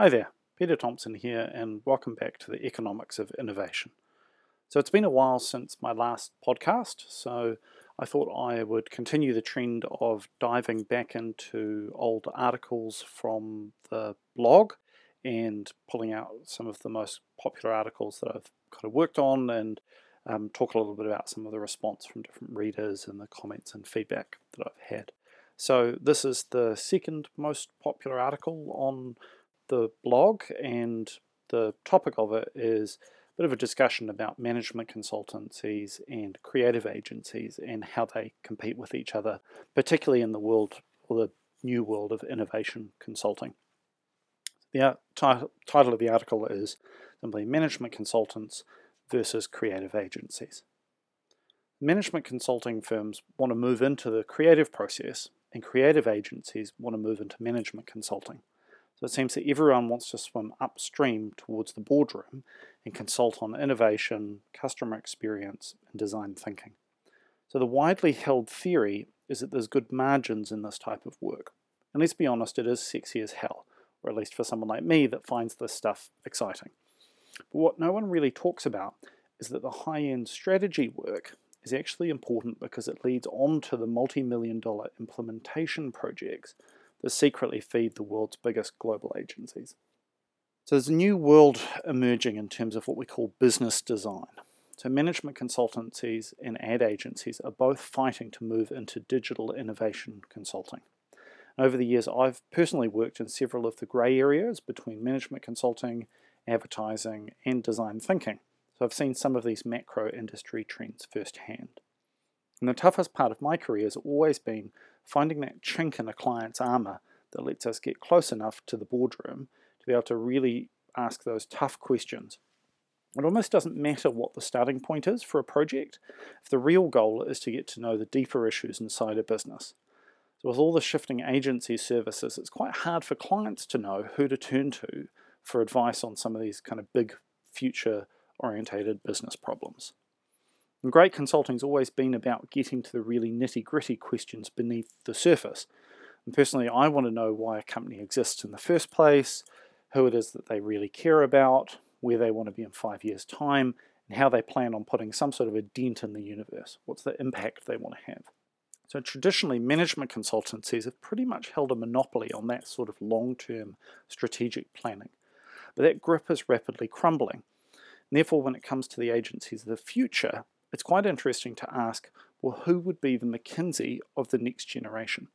Hi there, Peter Thomson here, and welcome back to the Economics of Innovation. So, it's been a while since my last podcast, so I thought I would continue the trend of diving back into old articles from the blog and pulling out some of the most popular articles that I've kind of worked on and um, talk a little bit about some of the response from different readers and the comments and feedback that I've had. So, this is the second most popular article on the blog, and the topic of it is a bit of a discussion about management consultancies and creative agencies and how they compete with each other, particularly in the world or the new world of innovation consulting. The title of the article is simply Management Consultants versus Creative Agencies. Management consulting firms want to move into the creative process, and creative agencies want to move into management consulting. So it seems that everyone wants to swim upstream towards the boardroom and consult on innovation, customer experience, and design thinking. So the widely held theory is that there's good margins in this type of work. And let's be honest, it is sexy as hell, or at least for someone like me that finds this stuff exciting. But what no one really talks about is that the high end strategy work is actually important because it leads on to the multi million dollar implementation projects that secretly feed the world's biggest global agencies. So there's a new world emerging in terms of what we call business design. So management consultancies and ad agencies are both fighting to move into digital innovation consulting. Over the years, I've personally worked in several of the grey areas between management consulting, advertising, and design thinking. So I've seen some of these macro industry trends firsthand. And the toughest part of my career has always been finding that chink in a client's armour that lets us get close enough to the boardroom to be able to really ask those tough questions. It almost doesn't matter what the starting point is for a project if the real goal is to get to know the deeper issues inside a business. So, with all the shifting agency services, it's quite hard for clients to know who to turn to for advice on some of these kind of big future orientated business problems. And great consulting's always been about getting to the really nitty gritty questions beneath the surface. And personally, I want to know why a company exists in the first place, who it is that they really care about, where they want to be in five years' time, and how they plan on putting some sort of a dent in the universe. What's the impact they want to have? So, traditionally, management consultancies have pretty much held a monopoly on that sort of long term strategic planning. But that grip is rapidly crumbling. And therefore, when it comes to the agencies of the future, it's quite interesting to ask well, who would be the McKinsey of the next generation?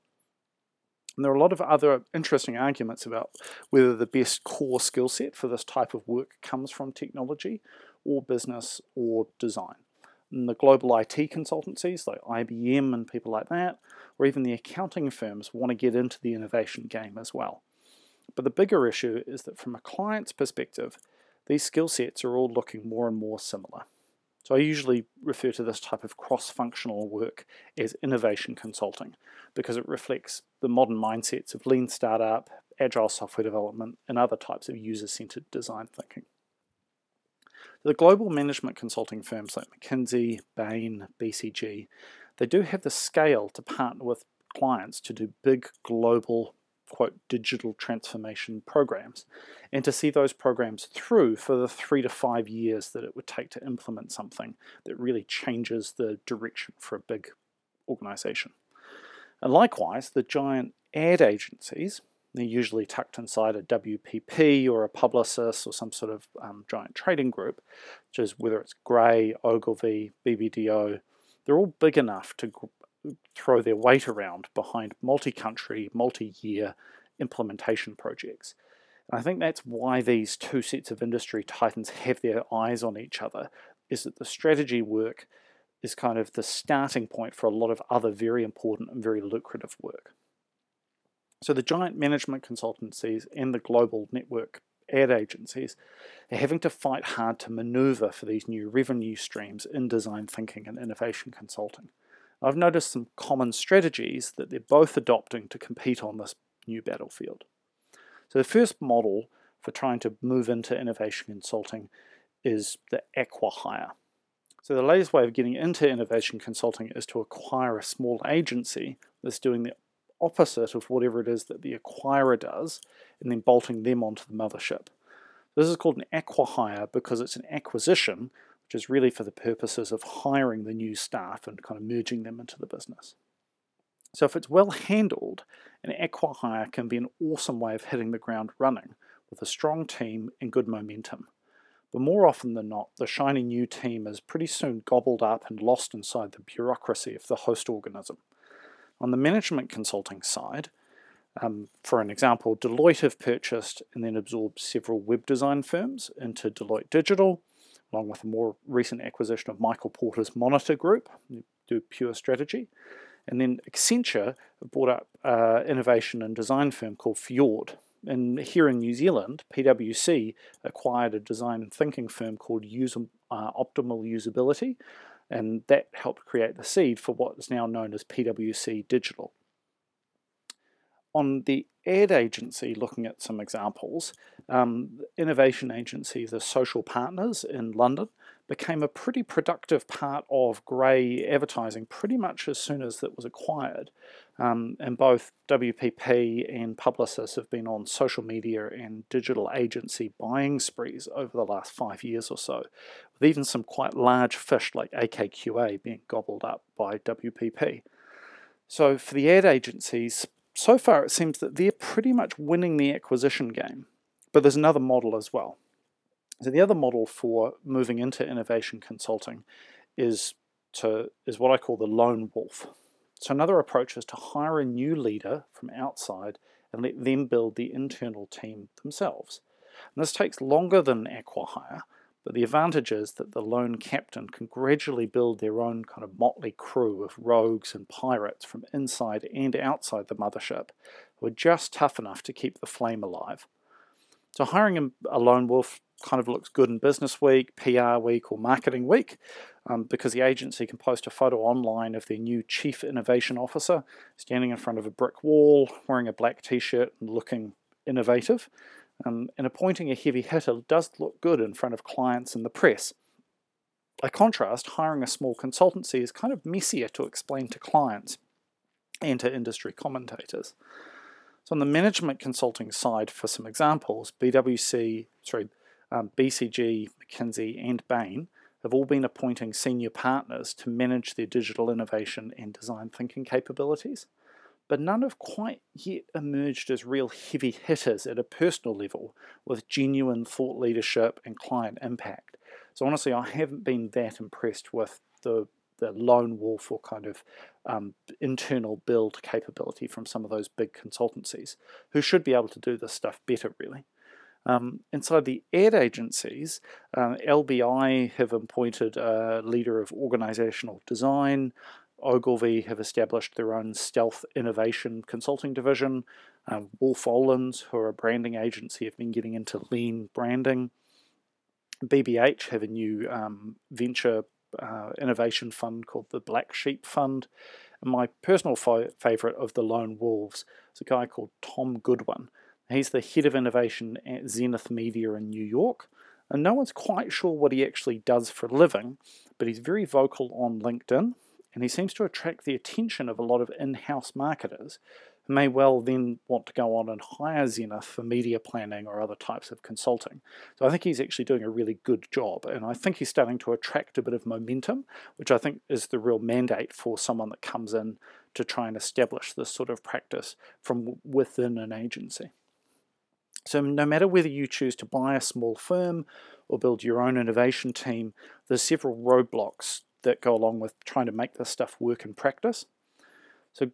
And there are a lot of other interesting arguments about whether the best core skill set for this type of work comes from technology or business or design. And the global IT consultancies like IBM and people like that, or even the accounting firms, want to get into the innovation game as well. But the bigger issue is that from a client's perspective, these skill sets are all looking more and more similar. So I usually refer to this type of cross-functional work as innovation consulting because it reflects the modern mindsets of lean startup, agile software development, and other types of user-centered design thinking. The global management consulting firms like McKinsey, Bain, BCG, they do have the scale to partner with clients to do big global quote digital transformation programs and to see those programs through for the three to five years that it would take to implement something that really changes the direction for a big organization. And likewise, the giant ad agencies, they're usually tucked inside a WPP or a Publicis or some sort of um, giant trading group, which is whether it's Grey, Ogilvy, BBDO, they're all big enough to throw their weight around behind multi country, multi year implementation projects. And I think that's why these two sets of industry titans have their eyes on each other, is that the strategy work is kind of the starting point for a lot of other very important and very lucrative work. So the giant management consultancies and the global network ad agencies are having to fight hard to maneuver for these new revenue streams in design thinking and innovation consulting. I've noticed some common strategies that they're both adopting to compete on this new battlefield. So the first model for trying to move into innovation consulting is the acqui-hire. So the latest way of getting into innovation consulting is to acquire a small agency that's doing the opposite of whatever it is that the acquirer does and then bolting them onto the mothership. This is called an acquihire because it's an acquisition, which is really for the purposes of hiring the new staff and kind of merging them into the business. So if it's well handled, an acquihire can be an awesome way of hitting the ground running with a strong team and good momentum. But more often than not, the shiny new team is pretty soon gobbled up and lost inside the bureaucracy of the host organism. On the management consulting side, um, for an example, Deloitte have purchased and then absorbed several web design firms into Deloitte Digital, along with a more recent acquisition of Michael Porter's Monitor Group, do pure strategy. And then Accenture bought up uh, innovation and design firm called Fjord, and here in New Zealand, PwC acquired a design thinking firm called User, uh, Optimal Usability, and that helped create the seed for what is now known as PwC Digital. On the ad agency, looking at some examples, um, innovation agency, the Social Partners in London, became a pretty productive part of grey advertising pretty much as soon as it was acquired. Um, and both WPP and Publicis have been on social media and digital agency buying sprees over the last five years or so, with even some quite large fish like AKQA being gobbled up by WPP. So for the ad agencies, so far it seems that they're pretty much winning the acquisition game. But there's another model as well. So the other model for moving into innovation consulting is to is what I call the lone wolf. So another approach is to hire a new leader from outside and let them build the internal team themselves. And this takes longer than acquihire, but the advantage is that the lone captain can gradually build their own kind of motley crew of rogues and pirates from inside and outside the mothership who are just tough enough to keep the flame alive. So hiring a lone wolf kind of looks good in Business Week, PR Week, or Marketing Week um, because the agency can post a photo online of their new Chief Innovation Officer standing in front of a brick wall, wearing a black t shirt, and looking innovative. Um, and appointing a heavy hitter does look good in front of clients and the press. By contrast, hiring a small consultancy is kind of messier to explain to clients and to industry commentators. So on the management consulting side, for some examples, BWC, sorry, um, BCG, McKinsey, and Bain have all been appointing senior partners to manage their digital innovation and design thinking capabilities, but none have quite yet emerged as real heavy hitters at a personal level with genuine thought leadership and client impact. So honestly, I haven't been that impressed with the the lone wolf or kind of um, internal build capability from some of those big consultancies who should be able to do this stuff better, really. Um, inside the ad agencies, uh, LBI have appointed a leader of organizational design. Ogilvy have established their own stealth innovation consulting division. Um, Wolff Olins, who are a branding agency, have been getting into lean branding. BBH have a new um, venture uh, innovation fund called the Black Sheep Fund. And my personal fo- favorite of the lone wolves is a guy called Tom Goodwin. He's the head of innovation at Zenith Media in New York. And no one's quite sure what he actually does for a living, but he's very vocal on LinkedIn and he seems to attract the attention of a lot of in house marketers who may well then want to go on and hire Zenith for media planning or other types of consulting. So I think he's actually doing a really good job, and I think he's starting to attract a bit of momentum, which I think is the real mandate for someone that comes in to try and establish this sort of practice from within an agency. So, no matter whether you choose to buy a small firm or build your own innovation team, there's several roadblocks that go along with trying to make this stuff work in practice. So,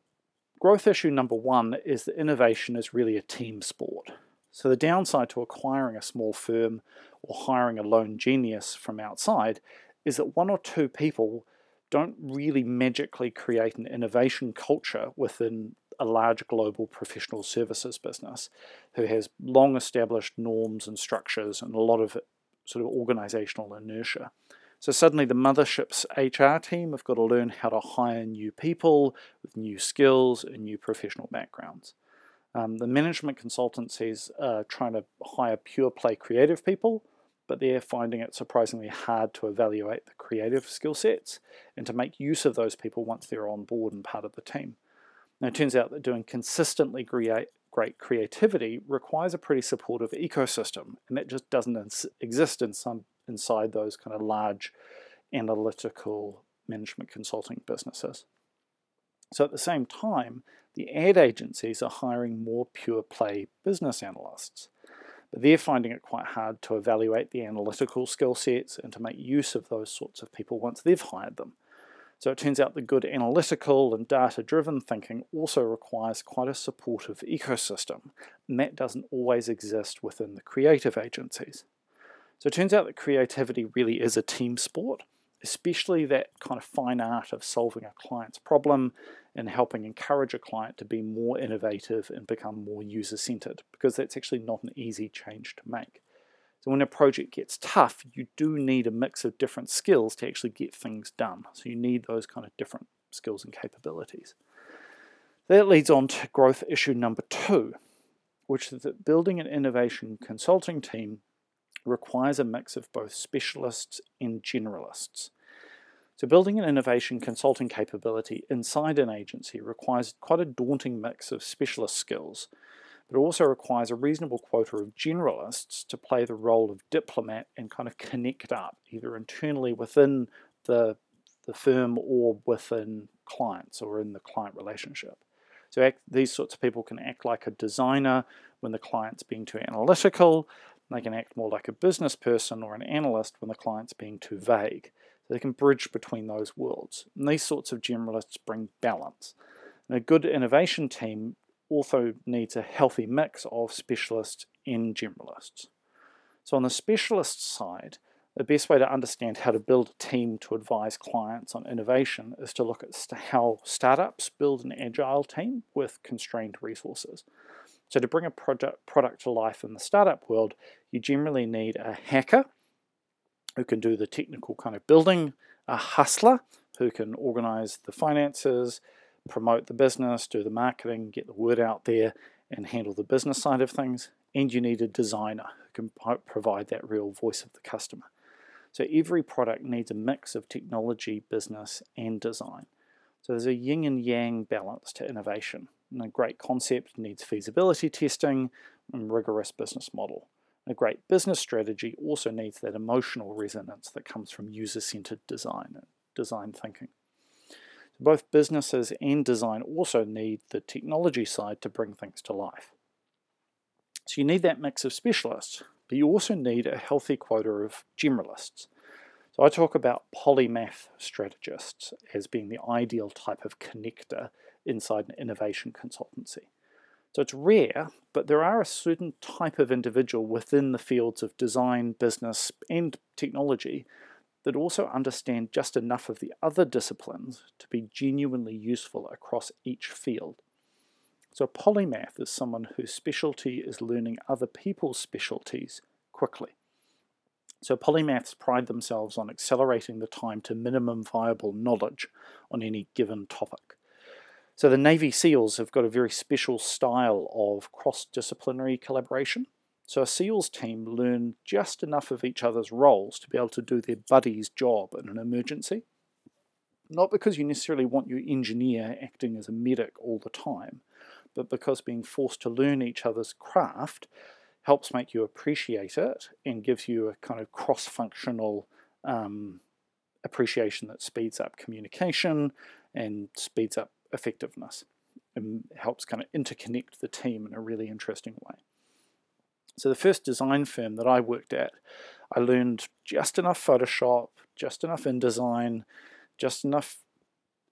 Growth issue number one is that innovation is really a team sport. So, the downside to acquiring a small firm or hiring a lone genius from outside is that one or two people don't really magically create an innovation culture within a large global professional services business who has long established norms and structures and a lot of sort of organizational inertia. So suddenly the mothership's HR team have got to learn how to hire new people with new skills and new professional backgrounds. Um, the management consultancies are trying to hire pure play creative people, but they're finding it surprisingly hard to evaluate the creative skill sets and to make use of those people once they're on board and part of the team. Now, it turns out that doing consistently great, great creativity requires a pretty supportive ecosystem, and that just doesn't exist in some, inside those kind of large analytical management consulting businesses. So at the same time, the ad agencies are hiring more pure play business analysts. But they're finding it quite hard to evaluate the analytical skill sets and to make use of those sorts of people once they've hired them. So it turns out the good analytical and data driven thinking also requires quite a supportive ecosystem, and that doesn't always exist within the creative agencies. So it turns out that creativity really is a team sport, especially that kind of fine art of solving a client's problem and helping encourage a client to be more innovative and become more user centered, because that's actually not an easy change to make. So when a project gets tough, you do need a mix of different skills to actually get things done. So you need those kind of different skills and capabilities. That leads on to growth issue number two, which is that building an innovation consulting team requires a mix of both specialists and generalists. So building an innovation consulting capability inside an agency requires quite a daunting mix of specialist skills but also requires a reasonable quota of generalists to play the role of diplomat and kind of connect up, either internally within the, the firm or within clients or in the client relationship. So act, these sorts of people can act like a designer when the client's being too analytical. They can act more like a business person or an analyst when the client's being too vague. So they can bridge between those worlds. And these sorts of generalists bring balance. And a good innovation team also needs a healthy mix of specialists and generalists. So on the specialist side, the best way to understand how to build a team to advise clients on innovation is to look at how startups build an agile team with constrained resources. So to bring a product, product to life in the startup world, you generally need a hacker who can do the technical kind of building, a hustler who can organize the finances, promote the business, do the marketing, get the word out there, and handle the business side of things. And you need a designer who can provide that real voice of the customer. So every product needs a mix of technology, business, and design. So there's a yin and yang balance to innovation. And a great concept needs feasibility testing and rigorous business model. A great business strategy also needs that emotional resonance that comes from user centered design and design thinking. Both businesses and design also need the technology side to bring things to life. So you need that mix of specialists, but you also need a healthy quota of generalists. So I talk about polymath strategists as being the ideal type of connector inside an innovation consultancy. So it's rare, but there are a certain type of individual within the fields of design, business, and technology that also understand just enough of the other disciplines to be genuinely useful across each field. So, a polymath is someone whose specialty is learning other people's specialties quickly. So, polymaths pride themselves on accelerating the time to minimum viable knowledge on any given topic. So, the Navy SEALs have got a very special style of cross disciplinary collaboration. So a SEALs team learn just enough of each other's roles to be able to do their buddy's job in an emergency. Not because you necessarily want your engineer acting as a medic all the time, but because being forced to learn each other's craft helps make you appreciate it and gives you a kind of cross functional um, appreciation that speeds up communication and speeds up effectiveness and helps kind of interconnect the team in a really interesting way. So the first design firm that I worked at, I learned just enough Photoshop, just enough InDesign, just enough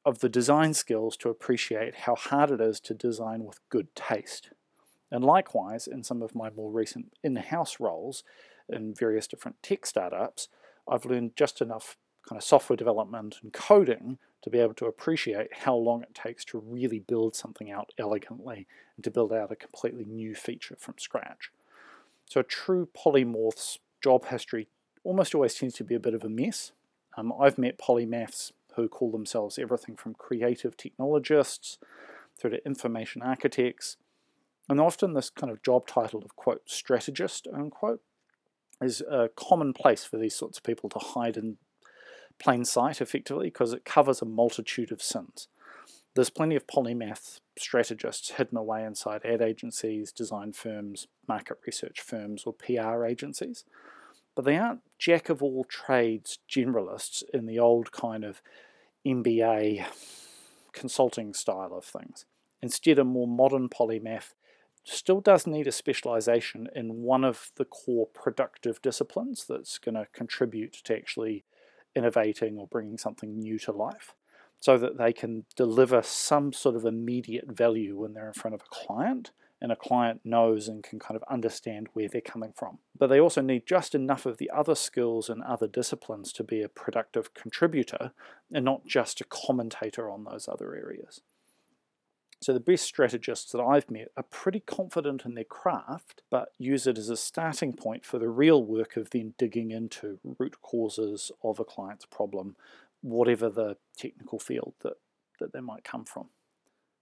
of the design skills to appreciate how hard it is to design with good taste. And likewise, in some of my more recent in-house roles in various different tech startups, I've learned just enough kind of software development and coding to be able to appreciate how long it takes to really build something out elegantly and to build out a completely new feature from scratch. So a true polymath's job history almost always tends to be a bit of a mess. Um, I've met polymaths who call themselves everything from creative technologists through to information architects. And often this kind of job title of, quote, strategist, unquote, is a common place for these sorts of people to hide in plain sight effectively because it covers a multitude of sins. There's plenty of polymath strategists hidden away inside ad agencies, design firms, market research firms, or PR agencies. But they aren't jack of all trades generalists in the old kind of MBA consulting style of things. Instead, a more modern polymath still does need a specialization in one of the core productive disciplines that's going to contribute to actually innovating or bringing something new to life so that they can deliver some sort of immediate value when they're in front of a client and a client knows and can kind of understand where they're coming from. But they also need just enough of the other skills and other disciplines to be a productive contributor and not just a commentator on those other areas. So the best strategists that I've met are pretty confident in their craft, but use it as a starting point for the real work of then digging into root causes of a client's problem, whatever the technical field that, that they might come from.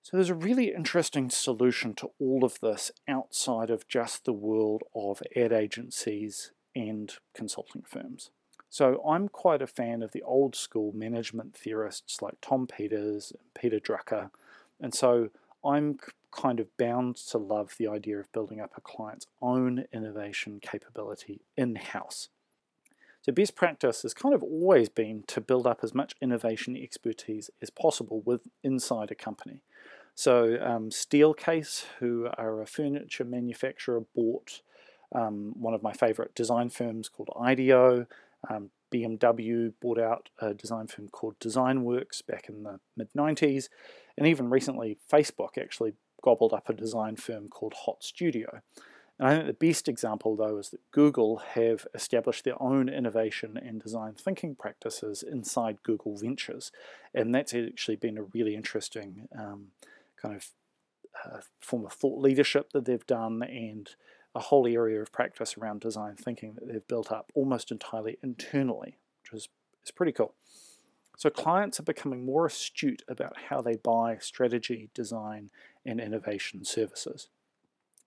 So there's a really interesting solution to all of this outside of just the world of ad agencies and consulting firms. So I'm quite a fan of the old school management theorists like Tom Peters and Peter Drucker and so I'm kind of bound to love the idea of building up a client's own innovation capability in house. So, best practice has kind of always been to build up as much innovation expertise as possible with inside a company. So, um, Steelcase, who are a furniture manufacturer, bought um, one of my favorite design firms called IDEO. Um, BMW bought out a design firm called DesignWorks back in the mid 90s. And even recently, Facebook actually gobbled up a design firm called Hot Studio. And I think the best example, though, is that Google have established their own innovation and design thinking practices inside Google Ventures. And that's actually been a really interesting um, kind of uh, form of thought leadership that they've done and a whole area of practice around design thinking that they've built up almost entirely internally, which is, is pretty cool. So clients are becoming more astute about how they buy strategy, design, and innovation services.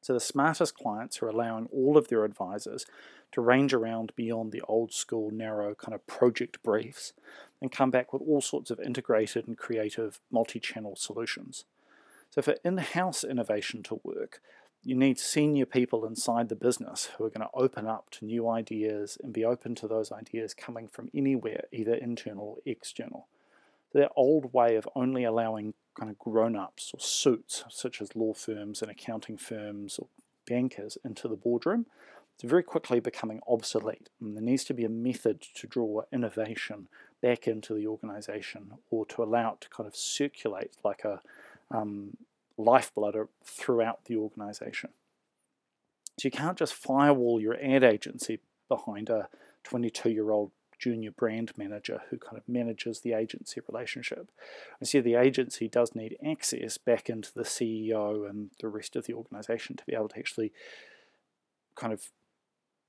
So the smartest clients are allowing all of their advisors to range around beyond the old school, narrow kind of project briefs and come back with all sorts of integrated and creative multi channel solutions. So, for in house innovation to work, you need senior people inside the business who are going to open up to new ideas and be open to those ideas coming from anywhere, either internal or external. That old way of only allowing kind of grown ups or suits, such as law firms and accounting firms or bankers, into the boardroom, it's very quickly becoming obsolete. And there needs to be a method to draw innovation back into the organization or to allow it to kind of circulate like a um, lifeblood throughout the organization. So you can't just firewall your ad agency behind a 22 year old junior brand manager who kind of manages the agency relationship. Instead, the agency does need access back into the CEO and the rest of the organization to be able to actually kind of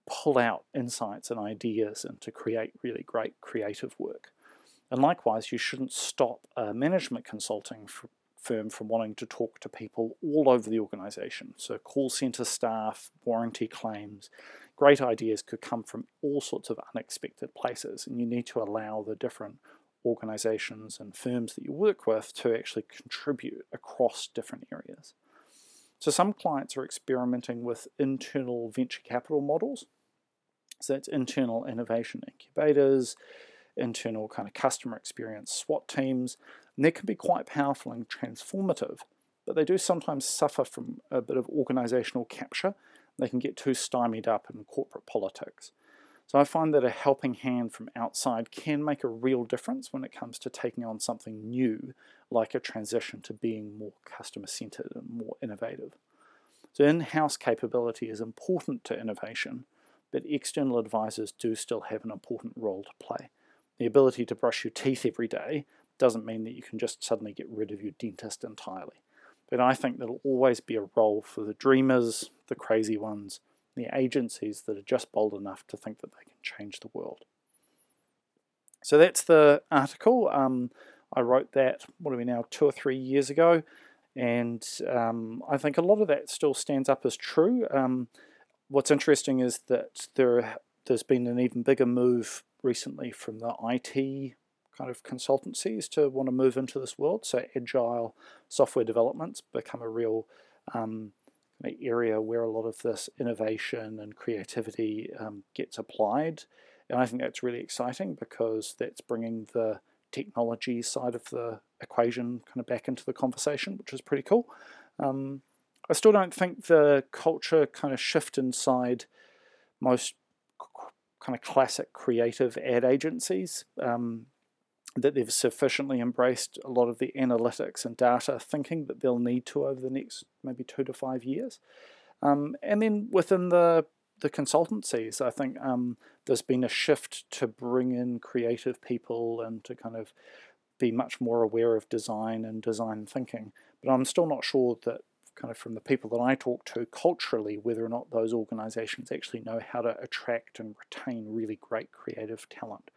pull out insights and ideas and to create really great creative work. And likewise, you shouldn't stop a management consulting firm from wanting to talk to people all over the organization. So, call center staff, warranty claims, great ideas could come from all sorts of unexpected places, and you need to allow the different organizations and firms that you work with to actually contribute across different areas. So, some clients are experimenting with internal venture capital models. So, that's internal innovation incubators, internal kind of customer experience SWAT teams, and they can be quite powerful and transformative, but they do sometimes suffer from a bit of organizational capture. They can get too stymied up in corporate politics. So I find that a helping hand from outside can make a real difference when it comes to taking on something new, like a transition to being more customer centered and more innovative. So in house capability is important to innovation, but external advisors do still have an important role to play. The ability to brush your teeth every day doesn't mean that you can just suddenly get rid of your dentist entirely. But I think there'll always be a role for the dreamers, the crazy ones, the agencies that are just bold enough to think that they can change the world. So that's the article. Um, I wrote that, what are we now, two or three years ago, and um, I think a lot of that still stands up as true. Um, what's interesting is that there, there's been an even bigger move recently from the IT kind of consultancies to want to move into this world. So agile software development's become a real um, area where a lot of this innovation and creativity um, gets applied. And I think that's really exciting because that's bringing the technology side of the equation kind of back into the conversation, which is pretty cool. Um, I still don't think the culture kind of shift inside most kind of classic creative ad agencies um, that they've sufficiently embraced a lot of the analytics and data thinking that they'll need to over the next maybe two to five years. Um, and then within the the consultancies, I think um, there's been a shift to bring in creative people and to kind of be much more aware of design and design thinking. But I'm still not sure that kind of from the people that I talk to culturally, whether or not those organizations actually know how to attract and retain really great creative talent.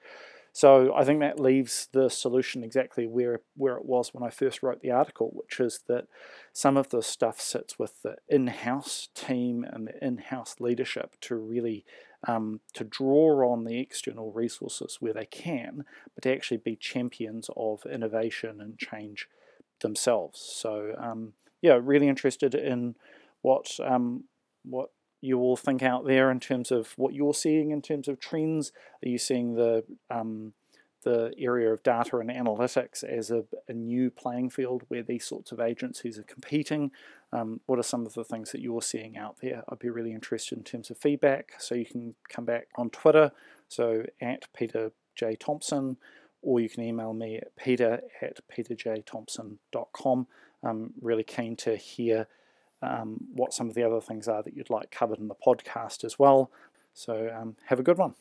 So I think that leaves the solution exactly where where it was when I first wrote the article, which is that some of the stuff sits with the in-house team and the in-house leadership to really um, to draw on the external resources where they can, but to actually be champions of innovation and change themselves. So um, yeah, really interested in what um, what you all think out there in terms of what you're seeing in terms of trends. Are you seeing the um, the area of data and analytics as a, a, new playing field where these sorts of agencies are competing? Um, what are some of the things that you're seeing out there? I'd be really interested in terms of feedback. So you can come back on Twitter, so at Peter J Thomson, or you can email me at peter at peterjthomson.com. I'm really keen to hear um, what some of the other things are that you'd like covered in the podcast as well. So um, have a good one.